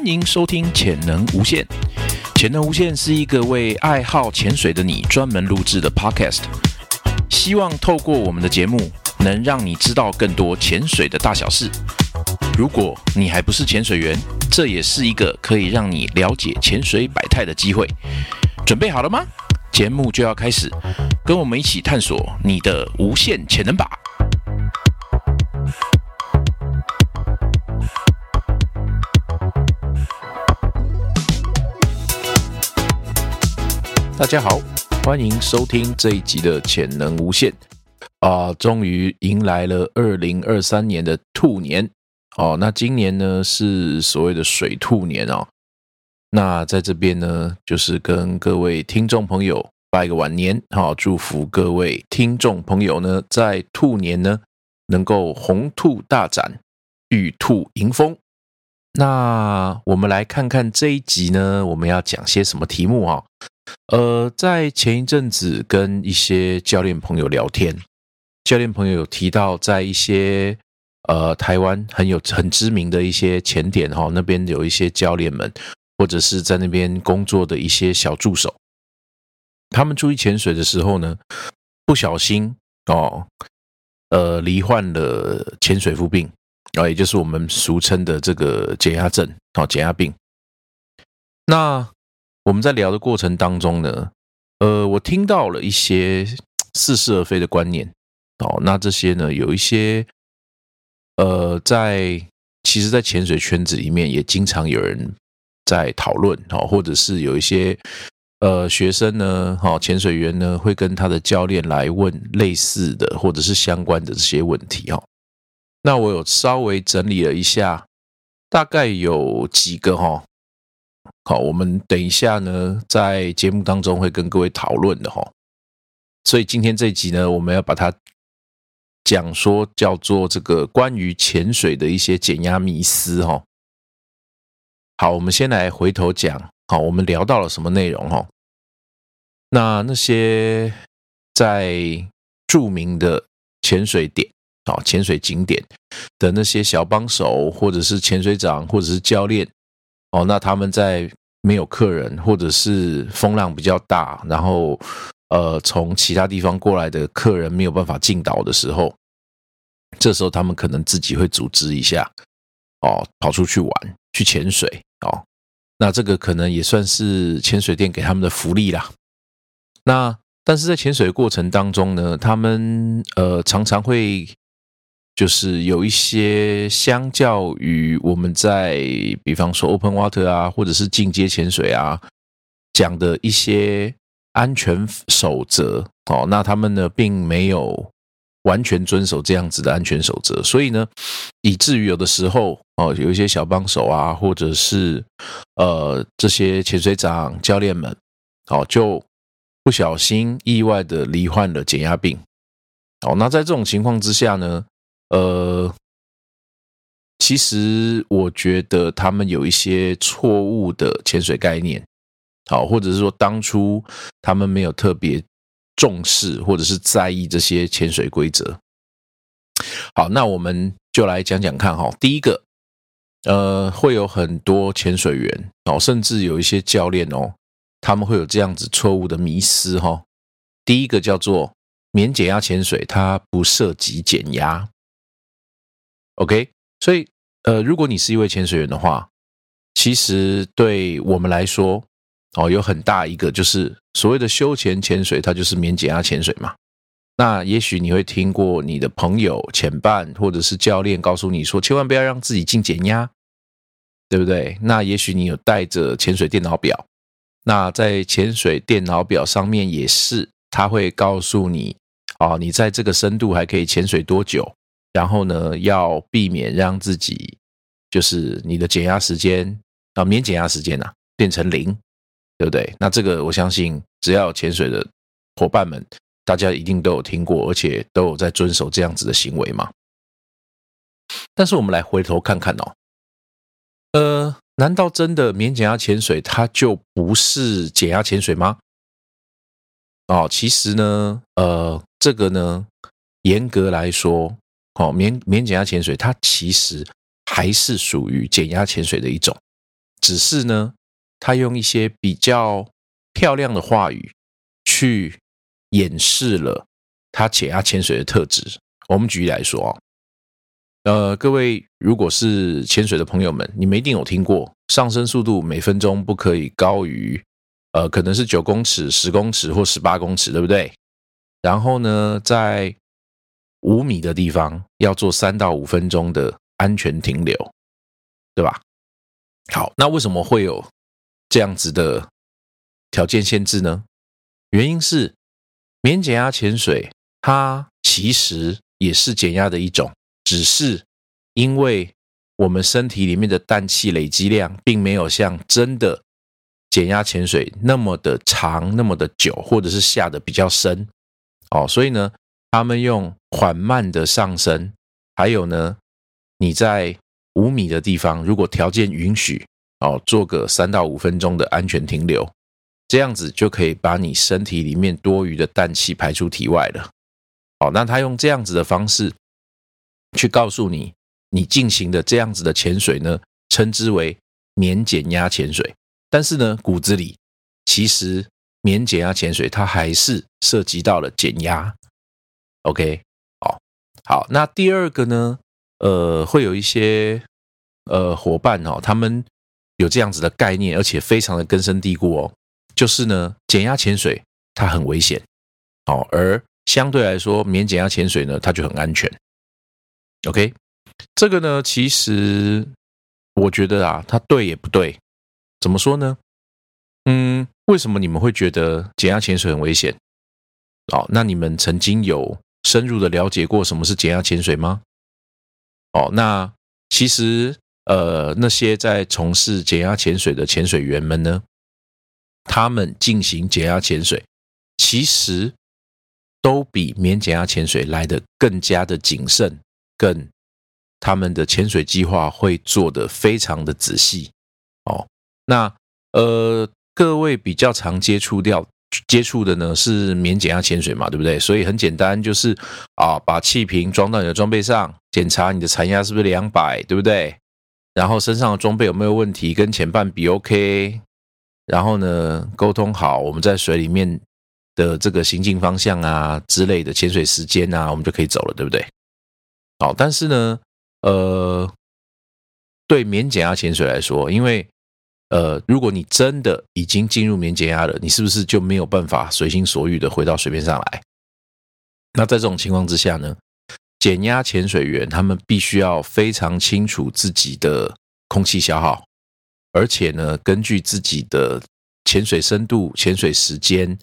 欢迎收听《潜能无限》。潜能无限是一个为爱好潜水的你专门录制的 Podcast，希望透过我们的节目，能让你知道更多潜水的大小事。如果你还不是潜水员，这也是一个可以让你了解潜水百态的机会。准备好了吗？节目就要开始，跟我们一起探索你的无限潜能吧！大家好，欢迎收听这一集的潜能无限啊！终于迎来了二零二三年的兔年哦。那今年呢是所谓的水兔年哦。那在这边呢，就是跟各位听众朋友拜个晚年，好，祝福各位听众朋友呢，在兔年呢能够红兔大展，玉兔迎风。那我们来看看这一集呢，我们要讲些什么题目啊？呃，在前一阵子跟一些教练朋友聊天，教练朋友有提到，在一些呃台湾很有很知名的一些潜点哈，那边有一些教练们。或者是在那边工作的一些小助手，他们出去潜水的时候呢，不小心哦，呃，罹患了潜水夫病啊，也就是我们俗称的这个减压症哦，减压病。那我们在聊的过程当中呢，呃，我听到了一些似是而非的观念哦，那这些呢，有一些呃，在其实，在潜水圈子里面也经常有人。在讨论哈，或者是有一些呃学生呢，哈潜水员呢，会跟他的教练来问类似的或者是相关的这些问题哈。那我有稍微整理了一下，大概有几个哈。好，我们等一下呢，在节目当中会跟各位讨论的哈。所以今天这一集呢，我们要把它讲说叫做这个关于潜水的一些减压迷思哈。好，我们先来回头讲。好，我们聊到了什么内容？哈，那那些在著名的潜水点、啊潜水景点的那些小帮手，或者是潜水长，或者是教练，哦，那他们在没有客人，或者是风浪比较大，然后呃，从其他地方过来的客人没有办法进岛的时候，这时候他们可能自己会组织一下，哦，跑出去玩，去潜水。哦，那这个可能也算是潜水店给他们的福利啦。那但是在潜水的过程当中呢，他们呃常常会就是有一些相较于我们在比方说 open water 啊，或者是进阶潜水啊讲的一些安全守则哦，那他们呢并没有。完全遵守这样子的安全守则，所以呢，以至于有的时候哦，有一些小帮手啊，或者是呃这些潜水长教练们，哦，就不小心意外的罹患了减压病。哦，那在这种情况之下呢，呃，其实我觉得他们有一些错误的潜水概念，好，或者是说当初他们没有特别。重视或者是在意这些潜水规则。好，那我们就来讲讲看哈。第一个，呃，会有很多潜水员哦，甚至有一些教练哦，他们会有这样子错误的迷思哈。第一个叫做免减压潜水，它不涉及减压。OK，所以呃，如果你是一位潜水员的话，其实对我们来说。哦，有很大一个就是所谓的休闲潜水，它就是免减压潜水嘛。那也许你会听过你的朋友、潜伴或者是教练告诉你说，千万不要让自己进减压，对不对？那也许你有带着潜水电脑表，那在潜水电脑表上面也是，他会告诉你，哦，你在这个深度还可以潜水多久，然后呢，要避免让自己就是你的减压时间啊，免减压时间呐变成零。对不对？那这个我相信，只要潜水的伙伴们，大家一定都有听过，而且都有在遵守这样子的行为嘛。但是我们来回头看看哦，呃，难道真的免减压潜水它就不是减压潜水吗？哦，其实呢，呃，这个呢，严格来说，哦，免免减压潜水它其实还是属于减压潜水的一种。只是呢，它用一些比较漂亮的话语去掩饰了它减压潜水的特质。我们举例来说啊，呃，各位如果是潜水的朋友们，你们一定有听过上升速度每分钟不可以高于，呃，可能是九公尺、十公尺或十八公尺，对不对？然后呢，在五米的地方要做三到五分钟的安全停留，对吧？好，那为什么会有这样子的条件限制呢？原因是免减压潜水，它其实。也是减压的一种，只是因为我们身体里面的氮气累积量并没有像真的减压潜水那么的长、那么的久，或者是下的比较深哦，所以呢，他们用缓慢的上升，还有呢，你在五米的地方，如果条件允许哦，做个三到五分钟的安全停留，这样子就可以把你身体里面多余的氮气排出体外了。好，那他用这样子的方式去告诉你，你进行的这样子的潜水呢，称之为免减压潜水。但是呢，骨子里其实免减压潜水它还是涉及到了减压。OK，好，好，那第二个呢，呃，会有一些呃伙伴哦，他们有这样子的概念，而且非常的根深蒂固哦，就是呢，减压潜水它很危险，哦，而相对来说，免减压潜水呢，它就很安全。OK，这个呢，其实我觉得啊，它对也不对。怎么说呢？嗯，为什么你们会觉得减压潜水很危险？哦，那你们曾经有深入的了解过什么是减压潜水吗？哦，那其实呃，那些在从事减压潜水的潜水员们呢，他们进行减压潜水，其实。都比免减压潜水来的更加的谨慎，更他们的潜水计划会做的非常的仔细哦。那呃，各位比较常接触掉接触的呢是免减压潜水嘛，对不对？所以很简单，就是啊，把气瓶装到你的装备上，检查你的残压是不是两百，对不对？然后身上的装备有没有问题，跟前半比 OK，然后呢，沟通好，我们在水里面。的这个行进方向啊之类的潜水时间啊，我们就可以走了，对不对？好，但是呢，呃，对免减压潜水来说，因为呃，如果你真的已经进入免减压了，你是不是就没有办法随心所欲的回到水面上来？那在这种情况之下呢，减压潜水员他们必须要非常清楚自己的空气消耗，而且呢，根据自己的潜水深度、潜水时间。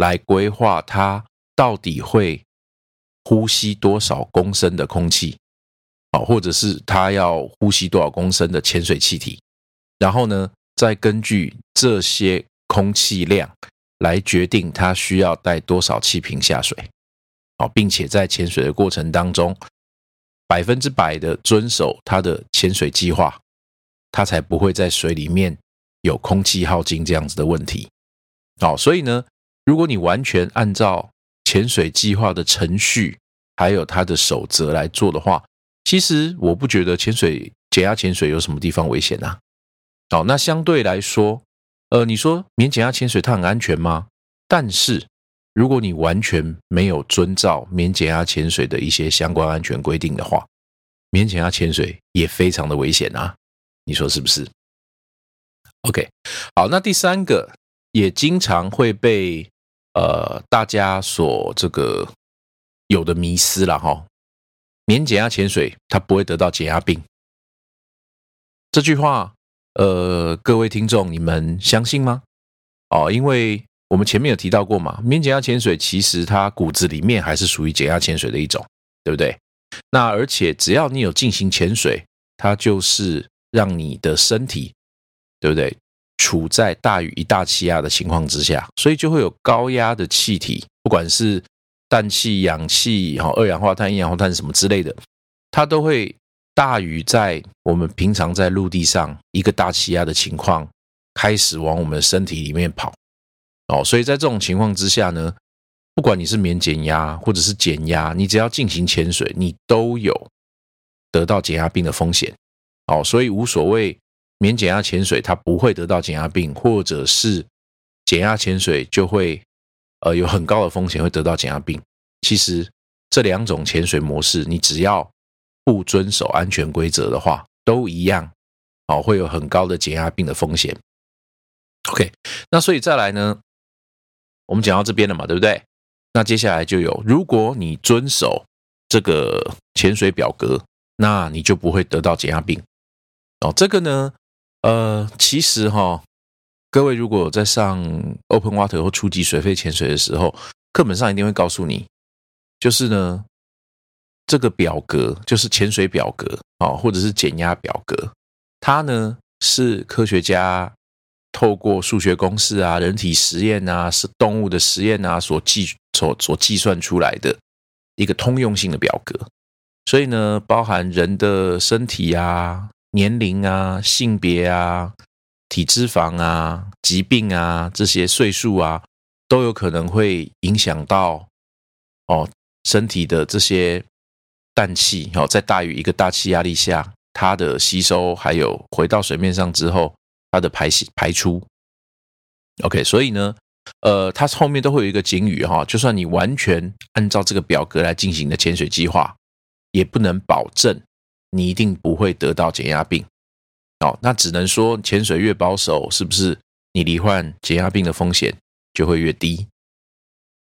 来规划它到底会呼吸多少公升的空气，好，或者是它要呼吸多少公升的潜水气体，然后呢，再根据这些空气量来决定它需要带多少气瓶下水，哦，并且在潜水的过程当中，百分之百的遵守它的潜水计划，它才不会在水里面有空气耗尽这样子的问题，哦，所以呢。如果你完全按照潜水计划的程序，还有它的守则来做的话，其实我不觉得潜水减压潜水有什么地方危险啊。好，那相对来说，呃，你说免减压潜水它很安全吗？但是如果你完全没有遵照免减压潜水的一些相关安全规定的话，免减压潜水也非常的危险啊。你说是不是？OK，好，那第三个也经常会被。呃，大家所这个有的迷失了哈，免减压潜水它不会得到减压病，这句话，呃，各位听众你们相信吗？哦，因为我们前面有提到过嘛，免减压潜水其实它骨子里面还是属于减压潜水的一种，对不对？那而且只要你有进行潜水，它就是让你的身体，对不对？处在大于一大气压的情况之下，所以就会有高压的气体，不管是氮气、氧气、哈二氧化碳、一氧化碳什么之类的，它都会大于在我们平常在陆地上一个大气压的情况开始往我们身体里面跑哦。所以在这种情况之下呢，不管你是免减压或者是减压，你只要进行潜水，你都有得到减压病的风险哦。所以无所谓。免减压潜水它不会得到减压病，或者是减压潜水就会呃有很高的风险会得到减压病。其实这两种潜水模式，你只要不遵守安全规则的话，都一样哦，会有很高的减压病的风险。OK，那所以再来呢，我们讲到这边了嘛，对不对？那接下来就有，如果你遵守这个潜水表格，那你就不会得到减压病。哦，这个呢，呃，其实哈，各位如果在上 Open Water 或初级水肺潜水的时候，课本上一定会告诉你，就是呢，这个表格就是潜水表格啊，或者是减压表格，它呢是科学家。透过数学公式啊、人体实验啊、是动物的实验啊所计所所计算出来的一个通用性的表格，所以呢，包含人的身体啊、年龄啊、性别啊、体脂肪啊、疾病啊这些岁数啊，都有可能会影响到哦身体的这些氮气哦，在大于一个大气压力下，它的吸收还有回到水面上之后。它的排泄排出，OK，所以呢，呃，它后面都会有一个警语哈，就算你完全按照这个表格来进行的潜水计划，也不能保证你一定不会得到减压病。哦，那只能说潜水越保守，是不是你罹患减压病的风险就会越低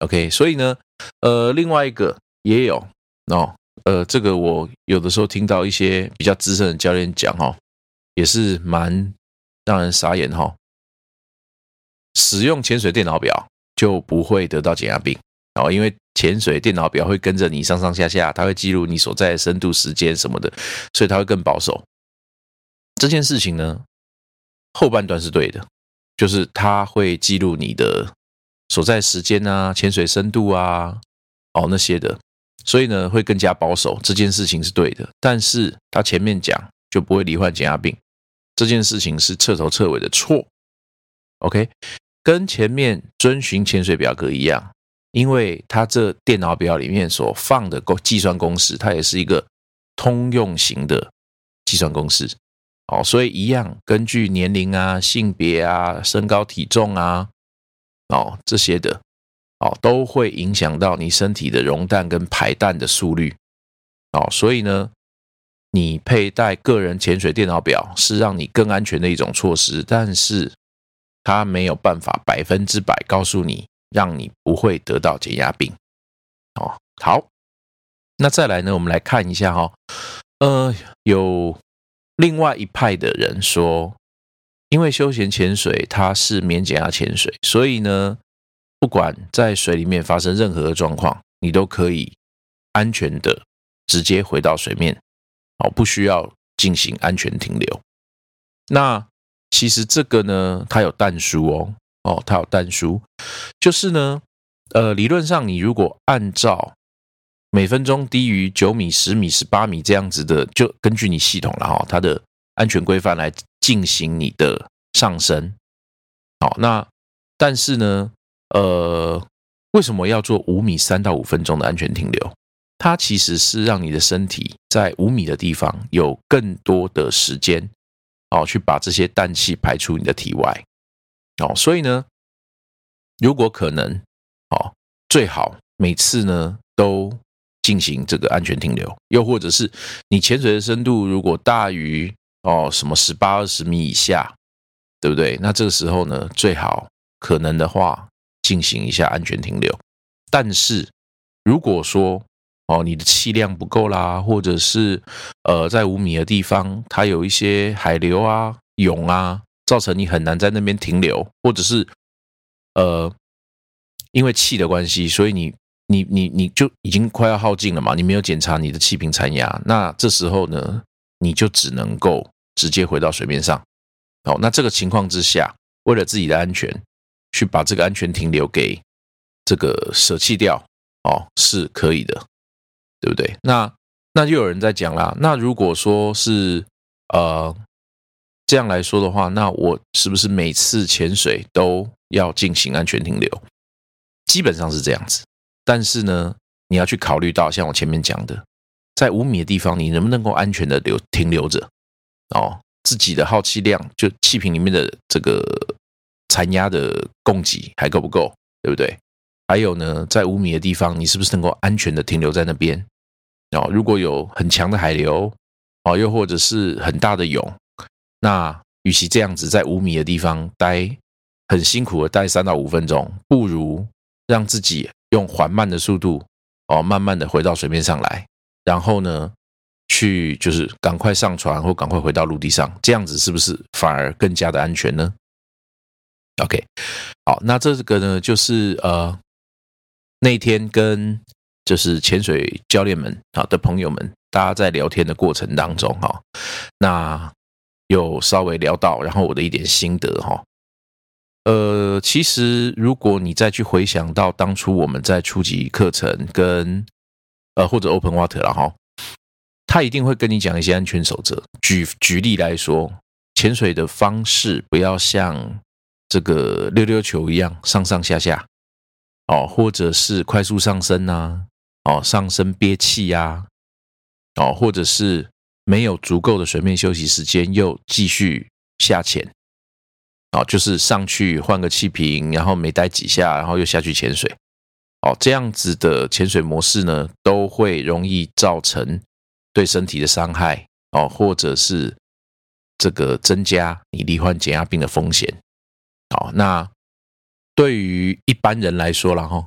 ？OK，所以呢，呃，另外一个也有哦，呃，这个我有的时候听到一些比较资深的教练讲哈，也是蛮。让人傻眼哈！使用潜水电脑表就不会得到减压病哦，因为潜水电脑表会跟着你上上下下，它会记录你所在的深度、时间什么的，所以它会更保守。这件事情呢，后半段是对的，就是它会记录你的所在时间啊、潜水深度啊、哦那些的，所以呢会更加保守。这件事情是对的，但是他前面讲就不会罹患减压病。这件事情是彻头彻尾的错，OK，跟前面遵循潜水表格一样，因为它这电脑表里面所放的公计算公式，它也是一个通用型的计算公式，哦，所以一样根据年龄啊、性别啊、身高体重啊，哦这些的，哦都会影响到你身体的溶氮跟排氮的速率，哦，所以呢。你佩戴个人潜水电脑表是让你更安全的一种措施，但是它没有办法百分之百告诉你，让你不会得到减压病。哦，好，那再来呢？我们来看一下哈，呃，有另外一派的人说，因为休闲潜水它是免减压潜水，所以呢，不管在水里面发生任何的状况，你都可以安全的直接回到水面。哦，不需要进行安全停留。那其实这个呢，它有淡书哦，哦，它有淡书，就是呢，呃，理论上你如果按照每分钟低于九米、十米、十八米这样子的，就根据你系统了哈，它的安全规范来进行你的上升。好，那但是呢，呃，为什么要做五米三到五分钟的安全停留？它其实是让你的身体在五米的地方有更多的时间，哦，去把这些氮气排出你的体外，哦，所以呢，如果可能，哦，最好每次呢都进行这个安全停留，又或者是你潜水的深度如果大于哦什么十八二十米以下，对不对？那这个时候呢，最好可能的话进行一下安全停留。但是如果说哦，你的气量不够啦，或者是呃，在五米的地方，它有一些海流啊、涌啊，造成你很难在那边停留，或者是呃，因为气的关系，所以你你你你就已经快要耗尽了嘛，你没有检查你的气瓶残压，那这时候呢，你就只能够直接回到水面上。哦，那这个情况之下，为了自己的安全，去把这个安全停留给这个舍弃掉，哦，是可以的。对不对？那那就有人在讲啦。那如果说是呃这样来说的话，那我是不是每次潜水都要进行安全停留？基本上是这样子。但是呢，你要去考虑到，像我前面讲的，在五米的地方，你能不能够安全的留停留着？哦，自己的耗气量，就气瓶里面的这个残压的供给还够不够，对不对？还有呢，在五米的地方，你是不是能够安全的停留在那边？哦，如果有很强的海流，哦，又或者是很大的涌，那与其这样子在五米的地方待很辛苦的待三到五分钟，不如让自己用缓慢的速度，哦，慢慢的回到水面上来，然后呢，去就是赶快上船或赶快回到陆地上，这样子是不是反而更加的安全呢？OK，好，那这个呢，就是呃。那天跟就是潜水教练们啊的朋友们，大家在聊天的过程当中哈，那有稍微聊到，然后我的一点心得哈，呃，其实如果你再去回想到当初我们在初级课程跟呃或者 Open Water 了哈，他一定会跟你讲一些安全守则。举举例来说，潜水的方式不要像这个溜溜球一样上上下下。哦，或者是快速上升呐，哦，上升憋气呀，哦，或者是没有足够的水面休息时间，又继续下潜，哦，就是上去换个气瓶，然后没待几下，然后又下去潜水，哦，这样子的潜水模式呢，都会容易造成对身体的伤害，哦，或者是这个增加你罹患减压病的风险，好，那。对于一般人来说了哈，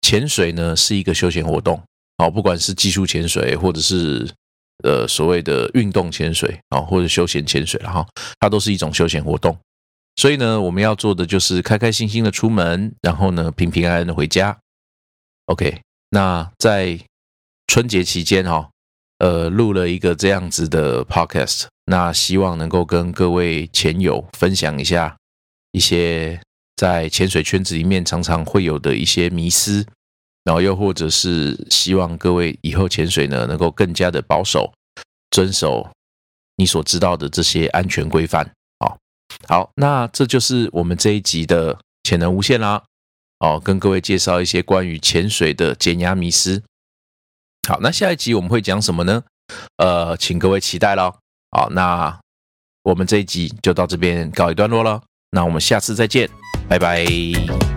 潜水呢是一个休闲活动，哦，不管是技术潜水或者是呃所谓的运动潜水啊，或者休闲潜水了哈，它都是一种休闲活动。所以呢，我们要做的就是开开心心的出门，然后呢平平安安的回家。OK，那在春节期间哈，呃，录了一个这样子的 Podcast，那希望能够跟各位潜友分享一下一些。在潜水圈子里面，常常会有的一些迷思，然后又或者是希望各位以后潜水呢，能够更加的保守，遵守你所知道的这些安全规范。好，好，那这就是我们这一集的潜能无限啦。哦，跟各位介绍一些关于潜水的减压迷思。好，那下一集我们会讲什么呢？呃，请各位期待喽。好，那我们这一集就到这边告一段落了。那我们下次再见。拜拜。